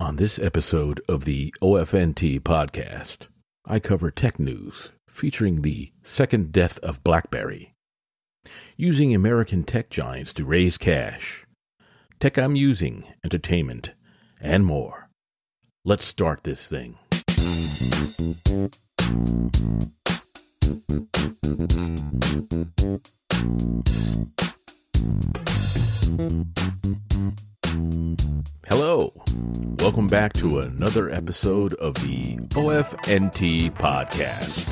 On this episode of the OFNT podcast, I cover tech news featuring the second death of BlackBerry, using American tech giants to raise cash, tech I'm using, entertainment, and more. Let's start this thing. Hello. Welcome back to another episode of the OFNT podcast.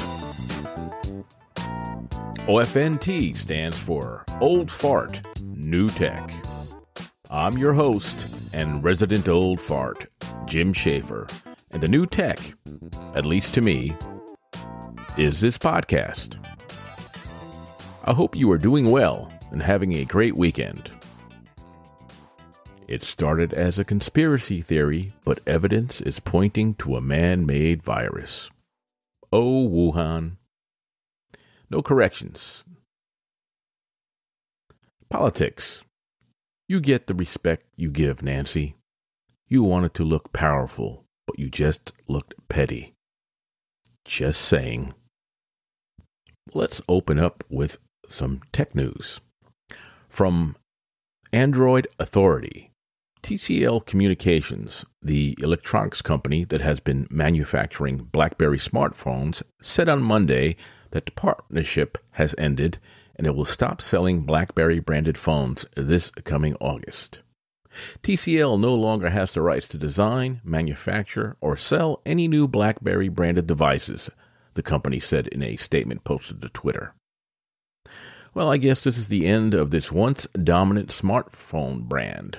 OFNT stands for Old Fart, New Tech. I'm your host and resident old fart, Jim Schaefer, and the new tech, at least to me, is this podcast. I hope you are doing well and having a great weekend. It started as a conspiracy theory, but evidence is pointing to a man made virus. Oh, Wuhan. No corrections. Politics. You get the respect you give, Nancy. You wanted to look powerful, but you just looked petty. Just saying. Let's open up with some tech news. From Android Authority. TCL Communications, the electronics company that has been manufacturing BlackBerry smartphones, said on Monday that the partnership has ended and it will stop selling BlackBerry branded phones this coming August. TCL no longer has the rights to design, manufacture, or sell any new BlackBerry branded devices, the company said in a statement posted to Twitter. Well, I guess this is the end of this once dominant smartphone brand.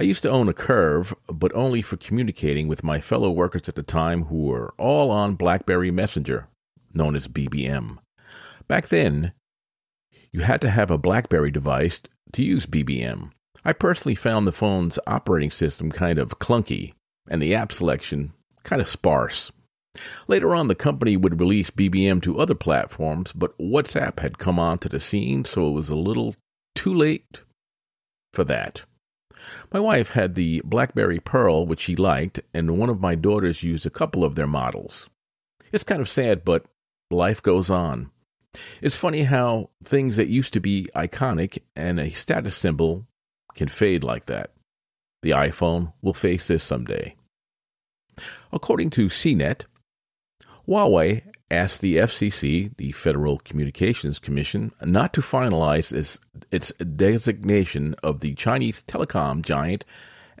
I used to own a Curve, but only for communicating with my fellow workers at the time who were all on BlackBerry Messenger, known as BBM. Back then, you had to have a BlackBerry device to use BBM. I personally found the phone's operating system kind of clunky and the app selection kind of sparse. Later on, the company would release BBM to other platforms, but WhatsApp had come onto the scene, so it was a little too late for that. My wife had the Blackberry Pearl, which she liked, and one of my daughters used a couple of their models. It's kind of sad, but life goes on. It's funny how things that used to be iconic and a status symbol can fade like that. The iPhone will face this someday. According to CNET, Huawei asked the FCC, the Federal Communications Commission, not to finalize its, its designation of the Chinese telecom giant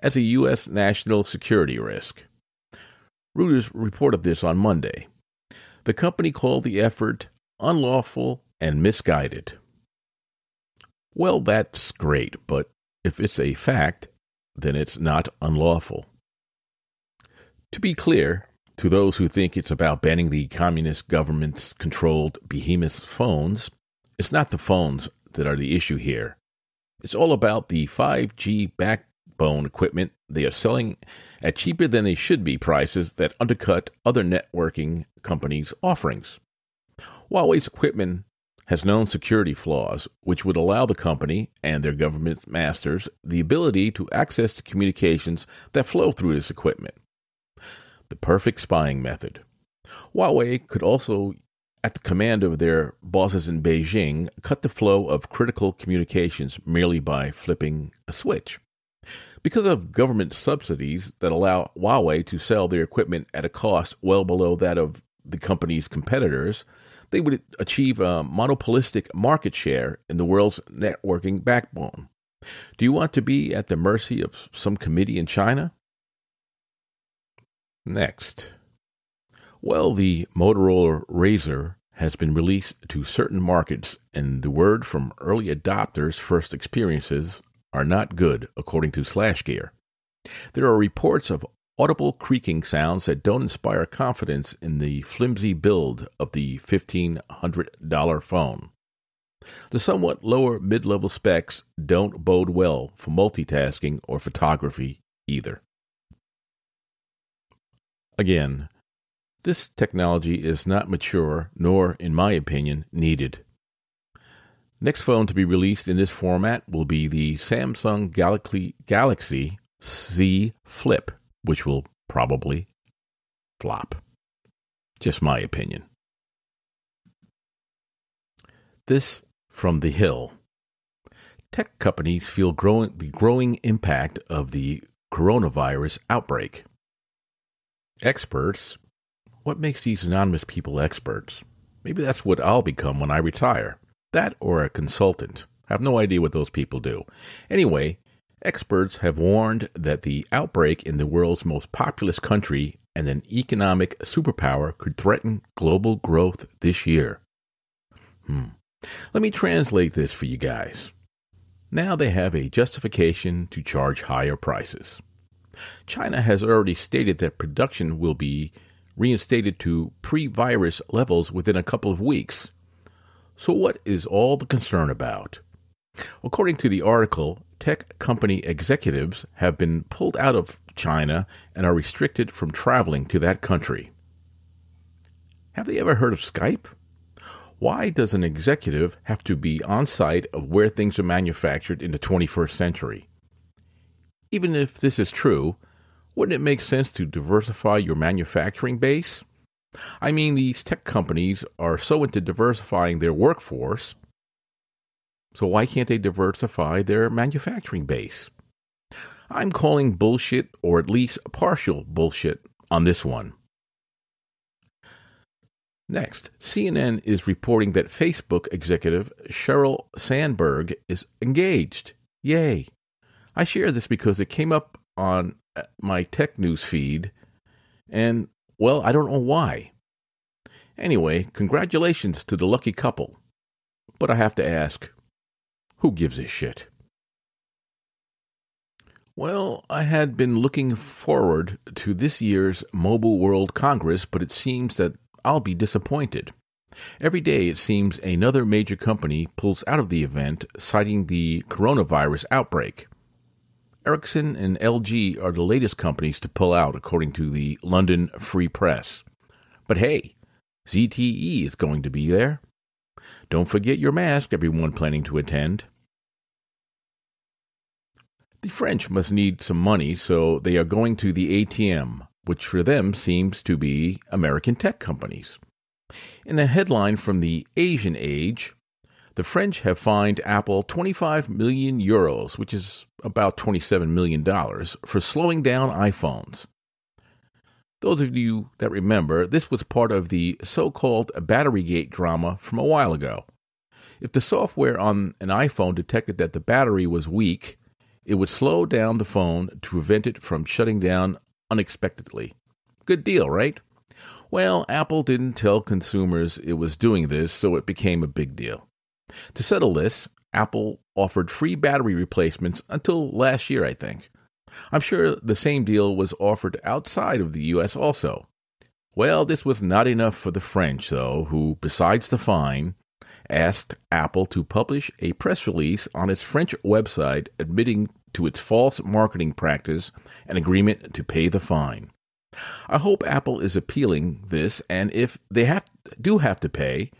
as a U.S. national security risk. Reuters reported this on Monday. The company called the effort unlawful and misguided. Well, that's great, but if it's a fact, then it's not unlawful. To be clear, to those who think it's about banning the communist government's controlled behemoth phones, it's not the phones that are the issue here. It's all about the 5G backbone equipment they are selling at cheaper than they should be prices that undercut other networking companies' offerings. Huawei's equipment has known security flaws, which would allow the company and their government masters the ability to access the communications that flow through this equipment the perfect spying method. Huawei could also, at the command of their bosses in Beijing, cut the flow of critical communications merely by flipping a switch. Because of government subsidies that allow Huawei to sell their equipment at a cost well below that of the company's competitors, they would achieve a monopolistic market share in the world's networking backbone. Do you want to be at the mercy of some committee in China? Next. Well, the Motorola Razr has been released to certain markets, and the word from early adopters' first experiences are not good, according to SlashGear. There are reports of audible creaking sounds that don't inspire confidence in the flimsy build of the $1,500 phone. The somewhat lower mid level specs don't bode well for multitasking or photography either. Again, this technology is not mature, nor, in my opinion, needed. Next phone to be released in this format will be the Samsung Galaxy, Galaxy Z Flip, which will probably flop. Just my opinion. This from the Hill. Tech companies feel growing, the growing impact of the coronavirus outbreak. Experts. What makes these anonymous people experts? Maybe that's what I'll become when I retire. That or a consultant. I have no idea what those people do. Anyway, experts have warned that the outbreak in the world's most populous country and an economic superpower could threaten global growth this year. Hmm. Let me translate this for you guys. Now they have a justification to charge higher prices. China has already stated that production will be reinstated to pre virus levels within a couple of weeks. So, what is all the concern about? According to the article, tech company executives have been pulled out of China and are restricted from traveling to that country. Have they ever heard of Skype? Why does an executive have to be on site of where things are manufactured in the 21st century? Even if this is true, wouldn't it make sense to diversify your manufacturing base? I mean, these tech companies are so into diversifying their workforce, so why can't they diversify their manufacturing base? I'm calling bullshit, or at least partial bullshit, on this one. Next, CNN is reporting that Facebook executive Sheryl Sandberg is engaged. Yay! I share this because it came up on uh, my tech news feed, and well, I don't know why. Anyway, congratulations to the lucky couple. But I have to ask who gives a shit? Well, I had been looking forward to this year's Mobile World Congress, but it seems that I'll be disappointed. Every day, it seems another major company pulls out of the event, citing the coronavirus outbreak. Ericsson and LG are the latest companies to pull out, according to the London Free Press. But hey, ZTE is going to be there. Don't forget your mask, everyone planning to attend. The French must need some money, so they are going to the ATM, which for them seems to be American tech companies. In a headline from the Asian Age, the French have fined Apple 25 million euros, which is about $27 million, for slowing down iPhones. Those of you that remember, this was part of the so called Batterygate drama from a while ago. If the software on an iPhone detected that the battery was weak, it would slow down the phone to prevent it from shutting down unexpectedly. Good deal, right? Well, Apple didn't tell consumers it was doing this, so it became a big deal. To settle this, Apple offered free battery replacements until last year, I think. I'm sure the same deal was offered outside of the US also. Well, this was not enough for the French, though, who, besides the fine, asked Apple to publish a press release on its French website admitting to its false marketing practice and agreement to pay the fine. I hope Apple is appealing this, and if they have, do have to pay,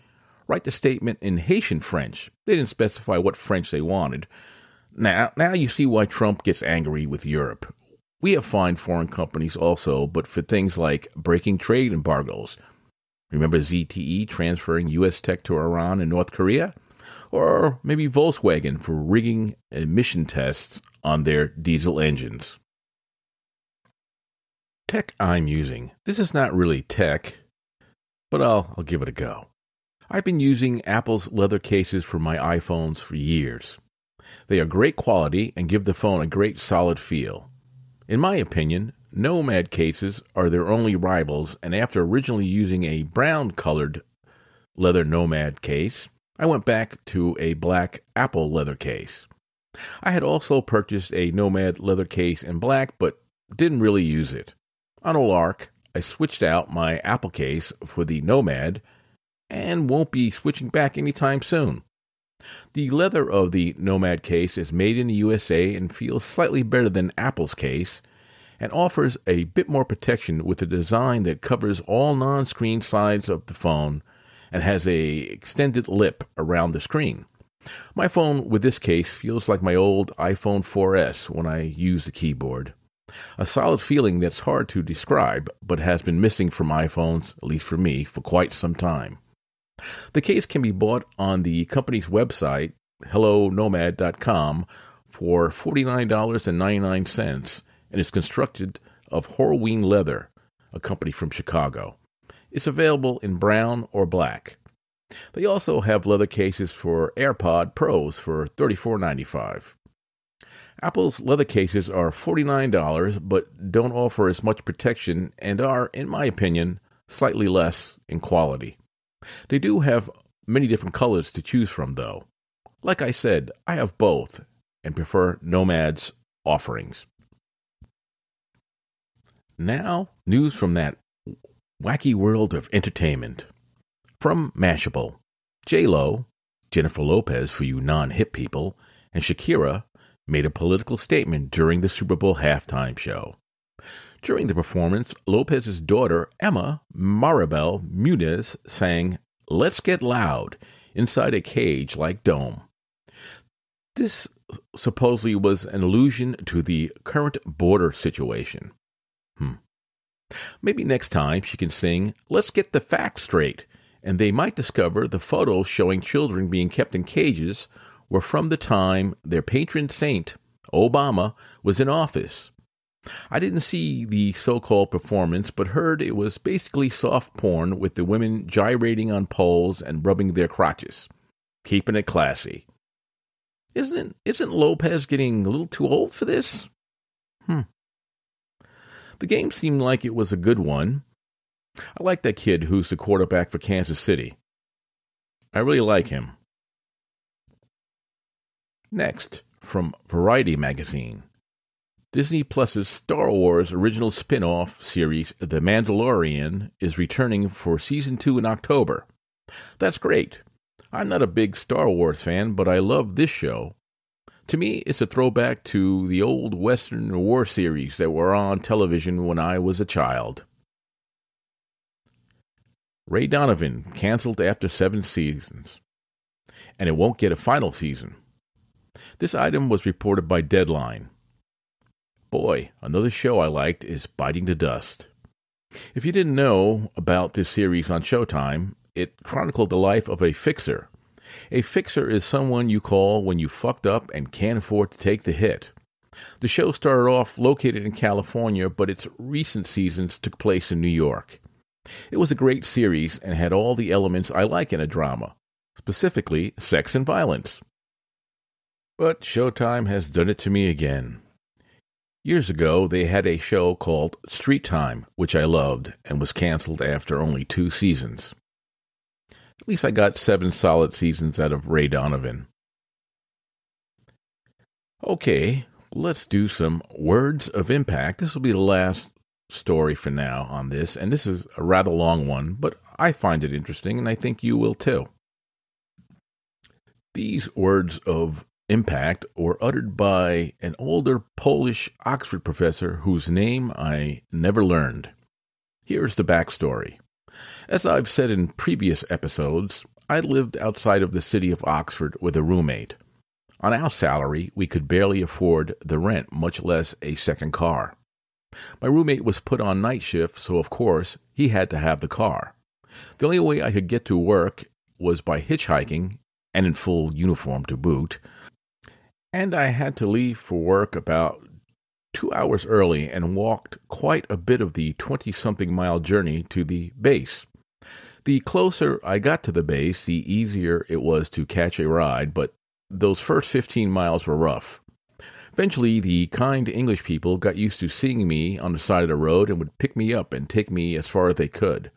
write the statement in Haitian French. They didn't specify what French they wanted. Now, now you see why Trump gets angry with Europe. We have fined foreign companies also, but for things like breaking trade embargoes. Remember ZTE transferring U.S. tech to Iran and North Korea? Or maybe Volkswagen for rigging emission tests on their diesel engines. Tech I'm using. This is not really tech, but I'll, I'll give it a go. I've been using Apple's leather cases for my iPhones for years. They are great quality and give the phone a great solid feel. In my opinion, Nomad cases are their only rivals, and after originally using a brown colored leather Nomad case, I went back to a black Apple leather case. I had also purchased a Nomad leather case in black, but didn't really use it. On a lark, I switched out my Apple case for the Nomad and won't be switching back anytime soon. The leather of the Nomad case is made in the USA and feels slightly better than Apple's case and offers a bit more protection with a design that covers all non-screen sides of the phone and has a extended lip around the screen. My phone with this case feels like my old iPhone 4S when I use the keyboard. A solid feeling that's hard to describe, but has been missing from iPhones, at least for me, for quite some time. The case can be bought on the company's website, hellonomad.com, for $49.99 and is constructed of Horween leather, a company from Chicago. It's available in brown or black. They also have leather cases for AirPod Pros for $34.95. Apple's leather cases are $49 but don't offer as much protection and are, in my opinion, slightly less in quality. They do have many different colors to choose from, though. Like I said, I have both and prefer Nomad's offerings. Now, news from that wacky world of entertainment. From Mashable, J-Lo, Jennifer Lopez for you non-hip people, and Shakira made a political statement during the Super Bowl halftime show. During the performance, Lopez's daughter, Emma Maribel Muniz, sang Let's Get Loud inside a cage like dome. This supposedly was an allusion to the current border situation. Hmm. Maybe next time she can sing Let's Get the Facts Straight, and they might discover the photos showing children being kept in cages were from the time their patron saint, Obama, was in office. I didn't see the so called performance, but heard it was basically soft porn with the women gyrating on poles and rubbing their crotches, keeping it classy. Isn't isn't Lopez getting a little too old for this? Hmm. The game seemed like it was a good one. I like that kid who's the quarterback for Kansas City. I really like him. Next, from Variety magazine. Disney Plus's Star Wars original spin off series, The Mandalorian, is returning for season 2 in October. That's great. I'm not a big Star Wars fan, but I love this show to me, it's a throwback to the old Western war series that were on television when I was a child. Ray Donovan canceled after seven seasons, and it won't get a final season. This item was reported by Deadline. Boy, another show I liked is Biting the Dust. If you didn't know about this series on Showtime, it chronicled the life of a fixer a fixer is someone you call when you fucked up and can't afford to take the hit. The show started off located in California, but its recent seasons took place in New York. It was a great series and had all the elements I like in a drama, specifically sex and violence. But Showtime has done it to me again. Years ago, they had a show called Street Time, which I loved and was canceled after only two seasons. At least I got seven solid seasons out of Ray Donovan. Okay, let's do some words of impact. This will be the last story for now on this, and this is a rather long one, but I find it interesting, and I think you will too. These words of impact were uttered by an older Polish Oxford professor whose name I never learned. Here's the backstory. As I've said in previous episodes, I lived outside of the city of Oxford with a roommate. On our salary, we could barely afford the rent, much less a second car. My roommate was put on night shift, so of course he had to have the car. The only way I could get to work was by hitchhiking, and in full uniform to boot. And I had to leave for work about two hours early and walked quite a bit of the 20 something mile journey to the base. The closer I got to the base, the easier it was to catch a ride, but those first 15 miles were rough. Eventually, the kind English people got used to seeing me on the side of the road and would pick me up and take me as far as they could.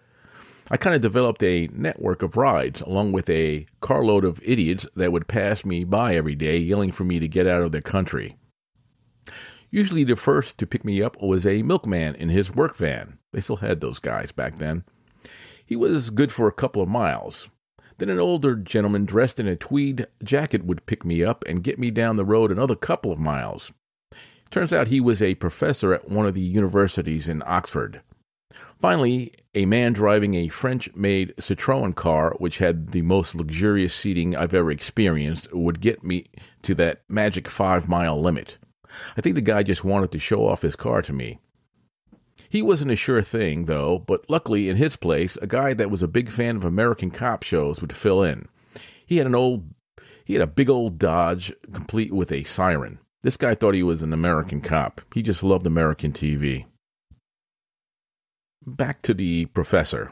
I kind of developed a network of rides, along with a carload of idiots that would pass me by every day, yelling for me to get out of their country. Usually, the first to pick me up was a milkman in his work van. They still had those guys back then. He was good for a couple of miles. Then an older gentleman dressed in a tweed jacket would pick me up and get me down the road another couple of miles. Turns out he was a professor at one of the universities in Oxford. Finally, a man driving a French made Citroën car, which had the most luxurious seating I've ever experienced, would get me to that magic five mile limit. I think the guy just wanted to show off his car to me. He wasn't a sure thing, though, but luckily in his place, a guy that was a big fan of American cop shows would fill in. He had an old he had a big old Dodge complete with a siren. This guy thought he was an American cop. He just loved American TV. Back to the professor.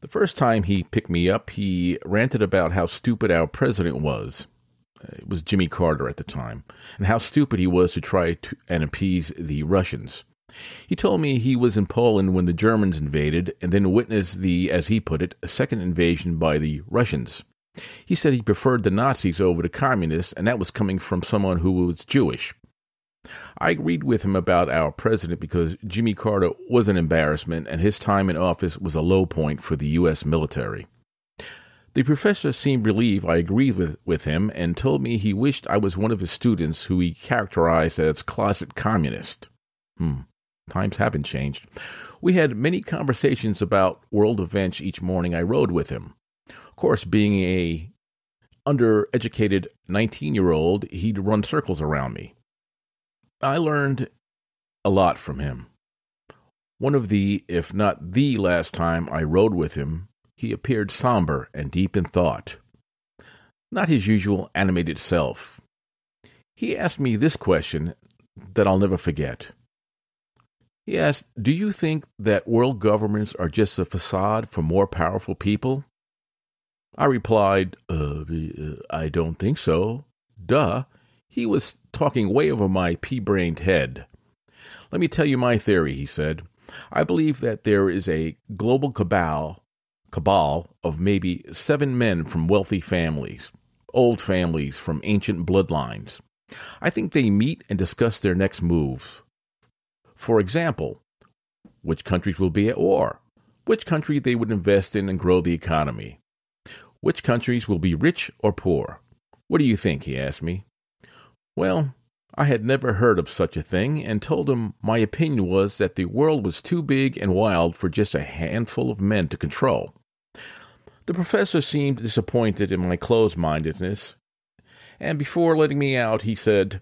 The first time he picked me up, he ranted about how stupid our president was. Uh, it was Jimmy Carter at the time, and how stupid he was to try to and appease the Russians. He told me he was in Poland when the Germans invaded and then witnessed the, as he put it, second invasion by the Russians. He said he preferred the Nazis over the communists, and that was coming from someone who was Jewish. I agreed with him about our president because Jimmy Carter was an embarrassment and his time in office was a low point for the U.S. military. The professor seemed relieved I agreed with, with him and told me he wished I was one of his students who he characterized as closet communist. Hmm, times haven't changed. We had many conversations about world events each morning I rode with him. Of course, being a undereducated 19 year old, he'd run circles around me. I learned a lot from him. One of the, if not the last time I rode with him, he appeared somber and deep in thought. Not his usual animated self. He asked me this question that I'll never forget. He asked, Do you think that world governments are just a facade for more powerful people? I replied, uh, I don't think so. Duh. He was talking way over my pea brained head. Let me tell you my theory, he said. I believe that there is a global cabal, cabal of maybe seven men from wealthy families, old families from ancient bloodlines. I think they meet and discuss their next moves. For example, which countries will be at war, which country they would invest in and grow the economy, which countries will be rich or poor. What do you think? he asked me. Well, I had never heard of such a thing and told him my opinion was that the world was too big and wild for just a handful of men to control. The professor seemed disappointed in my closed mindedness, and before letting me out, he said,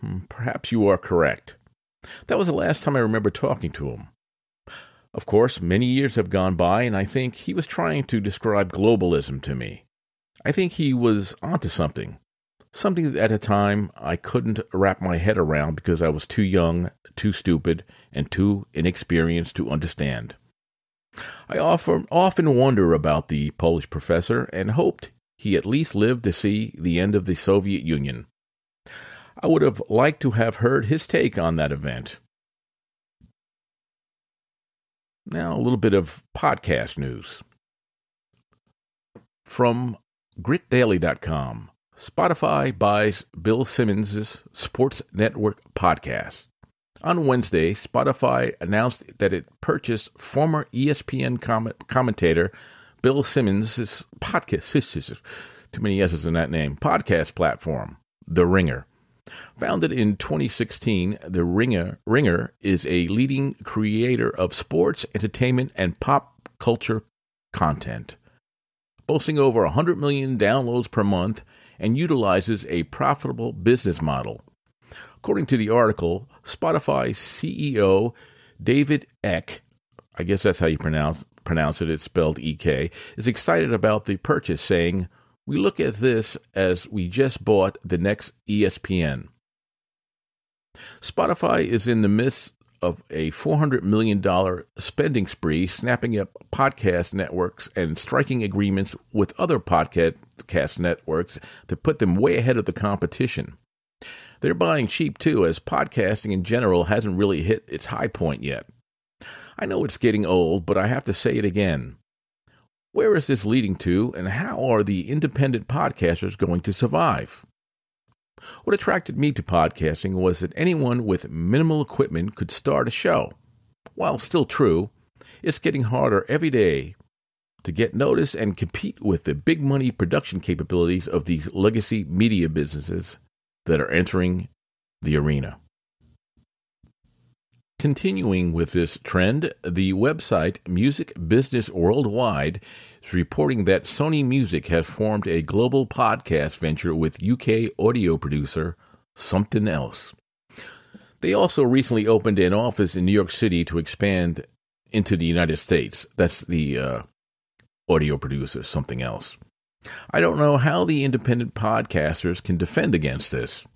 hmm, Perhaps you are correct. That was the last time I remember talking to him. Of course, many years have gone by, and I think he was trying to describe globalism to me. I think he was onto something something that at a time I couldn't wrap my head around because I was too young, too stupid, and too inexperienced to understand. I often, often wonder about the Polish professor and hoped he at least lived to see the end of the Soviet Union. I would have liked to have heard his take on that event. Now, a little bit of podcast news. From gritdaily.com. Spotify buys Bill Simmons' Sports Network podcast. On Wednesday, Spotify announced that it purchased former ESPN commentator Bill Simmons' podcast, too many S's in that name, podcast platform, The Ringer. Founded in 2016, The Ringer, Ringer is a leading creator of sports, entertainment, and pop culture content. Boasting over 100 million downloads per month, and utilizes a profitable business model. According to the article, Spotify CEO David Eck, I guess that's how you pronounce pronounce it, it's spelled EK, is excited about the purchase, saying, We look at this as we just bought the next ESPN. Spotify is in the midst of a $400 million spending spree, snapping up podcast networks and striking agreements with other podcast networks to put them way ahead of the competition. They're buying cheap too, as podcasting in general hasn't really hit its high point yet. I know it's getting old, but I have to say it again. Where is this leading to, and how are the independent podcasters going to survive? What attracted me to podcasting was that anyone with minimal equipment could start a show. While still true, it's getting harder every day to get noticed and compete with the big money production capabilities of these legacy media businesses that are entering the arena. Continuing with this trend, the website Music Business Worldwide is reporting that Sony Music has formed a global podcast venture with UK audio producer Something Else. They also recently opened an office in New York City to expand into the United States. That's the uh, audio producer, something else. I don't know how the independent podcasters can defend against this.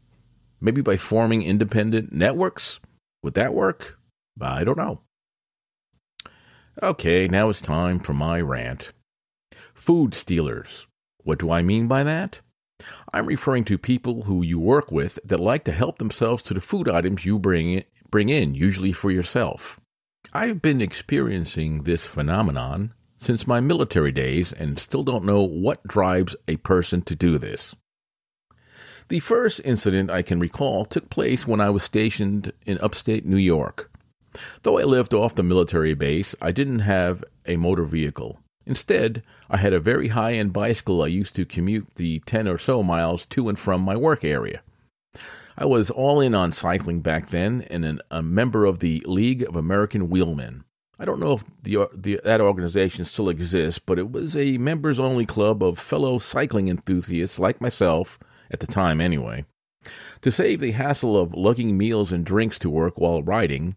Maybe by forming independent networks? Would that work? I don't know. Okay, now it's time for my rant. Food stealers. What do I mean by that? I'm referring to people who you work with that like to help themselves to the food items you bring bring in, usually for yourself. I've been experiencing this phenomenon since my military days and still don't know what drives a person to do this. The first incident I can recall took place when I was stationed in upstate New York. Though I lived off the military base, I didn't have a motor vehicle. Instead, I had a very high end bicycle I used to commute the 10 or so miles to and from my work area. I was all in on cycling back then and an, a member of the League of American Wheelmen. I don't know if the, the, that organization still exists, but it was a members only club of fellow cycling enthusiasts like myself, at the time anyway. To save the hassle of lugging meals and drinks to work while riding,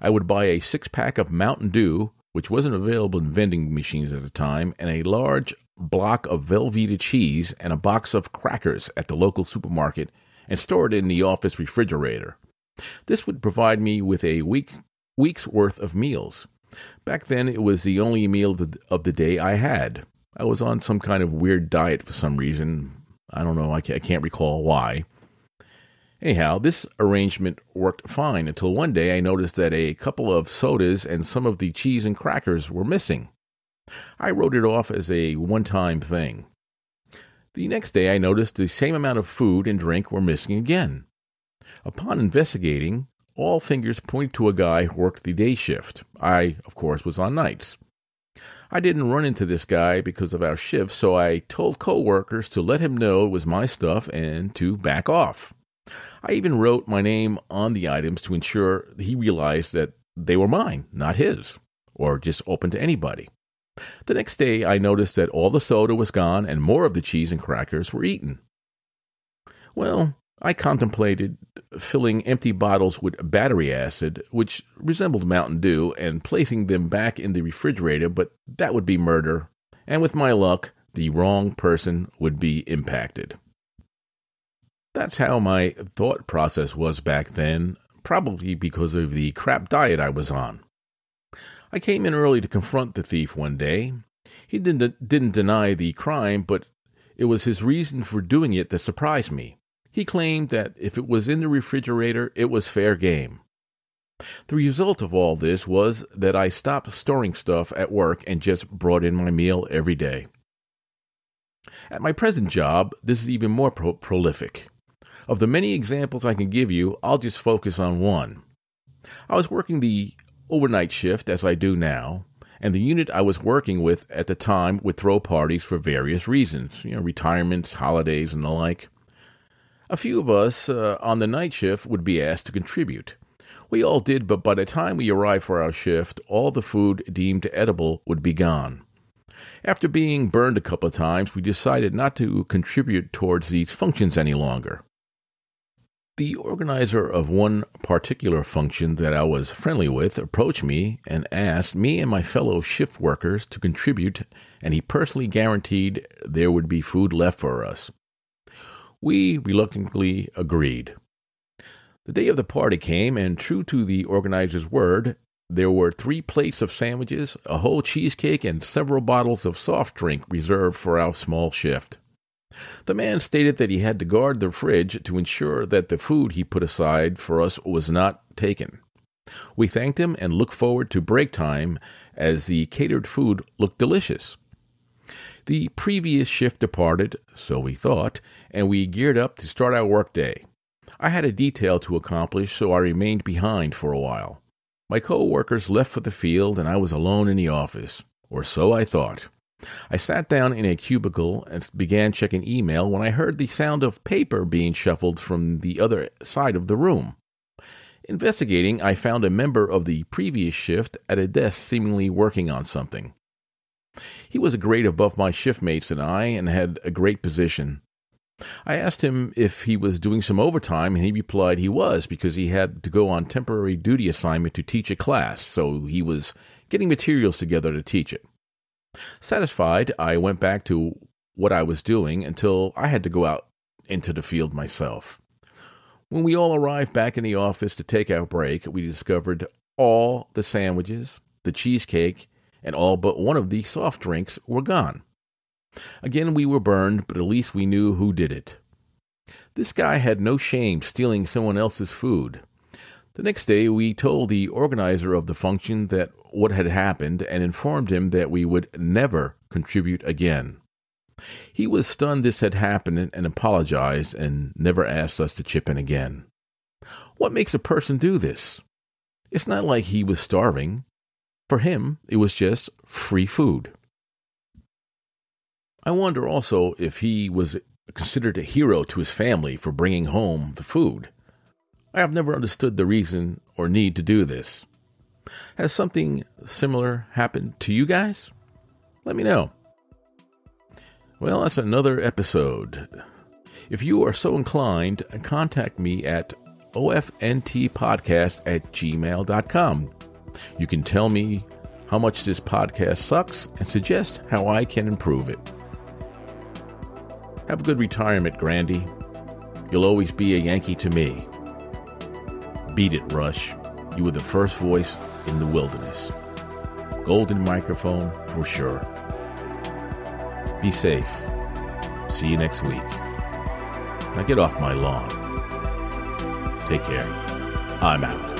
I would buy a six pack of Mountain Dew, which wasn't available in vending machines at the time, and a large block of Velveeta cheese and a box of crackers at the local supermarket and store it in the office refrigerator. This would provide me with a week week's worth of meals. Back then, it was the only meal of the, of the day I had. I was on some kind of weird diet for some reason. I don't know, I can't, recall why. Anyhow, this arrangement worked fine until one day I noticed that a couple of sodas and some of the cheese and crackers were missing. I wrote it off as a one time thing. The next day I noticed the same amount of food and drink were missing again. Upon investigating, all fingers point to a guy who worked the day shift. I, of course, was on nights. I didn't run into this guy because of our shift, so I told coworkers to let him know it was my stuff and to back off. I even wrote my name on the items to ensure he realized that they were mine, not his, or just open to anybody. The next day, I noticed that all the soda was gone and more of the cheese and crackers were eaten. Well, I contemplated filling empty bottles with battery acid, which resembled Mountain Dew, and placing them back in the refrigerator, but that would be murder, and with my luck, the wrong person would be impacted. That's how my thought process was back then, probably because of the crap diet I was on. I came in early to confront the thief one day. He didn't, didn't deny the crime, but it was his reason for doing it that surprised me. He claimed that if it was in the refrigerator, it was fair game. The result of all this was that I stopped storing stuff at work and just brought in my meal every day. At my present job, this is even more pro- prolific. Of the many examples I can give you, I'll just focus on one. I was working the overnight shift as I do now, and the unit I was working with at the time would throw parties for various reasons, you know, retirements, holidays, and the like. A few of us uh, on the night shift would be asked to contribute. We all did, but by the time we arrived for our shift, all the food deemed edible would be gone. After being burned a couple of times, we decided not to contribute towards these functions any longer. The organizer of one particular function that I was friendly with approached me and asked me and my fellow shift workers to contribute, and he personally guaranteed there would be food left for us. We reluctantly agreed. The day of the party came, and true to the organizer's word, there were three plates of sandwiches, a whole cheesecake, and several bottles of soft drink reserved for our small shift. The man stated that he had to guard the fridge to ensure that the food he put aside for us was not taken. We thanked him and looked forward to break time as the catered food looked delicious. The previous shift departed, so we thought, and we geared up to start our workday. I had a detail to accomplish, so I remained behind for a while. My co workers left for the field, and I was alone in the office, or so I thought. I sat down in a cubicle and began checking email when I heard the sound of paper being shuffled from the other side of the room. Investigating, I found a member of the previous shift at a desk seemingly working on something. He was a grade above my shiftmates and I and had a great position. I asked him if he was doing some overtime, and he replied he was because he had to go on temporary duty assignment to teach a class, so he was getting materials together to teach it. Satisfied, I went back to what I was doing until I had to go out into the field myself. When we all arrived back in the office to take our break, we discovered all the sandwiches, the cheesecake, and all but one of the soft drinks were gone. Again, we were burned, but at least we knew who did it. This guy had no shame stealing someone else's food. The next day, we told the organizer of the function that what had happened and informed him that we would never contribute again. He was stunned this had happened and apologized and never asked us to chip in again. What makes a person do this? It's not like he was starving. For him, it was just free food. I wonder also if he was considered a hero to his family for bringing home the food. I have never understood the reason or need to do this. Has something similar happened to you guys? Let me know. Well, that's another episode. If you are so inclined, contact me at ofntpodcast at gmail.com. You can tell me how much this podcast sucks and suggest how I can improve it. Have a good retirement, Grandy. You'll always be a Yankee to me. Beat it, Rush. You were the first voice in the wilderness. Golden microphone for sure. Be safe. See you next week. Now get off my lawn. Take care. I'm out.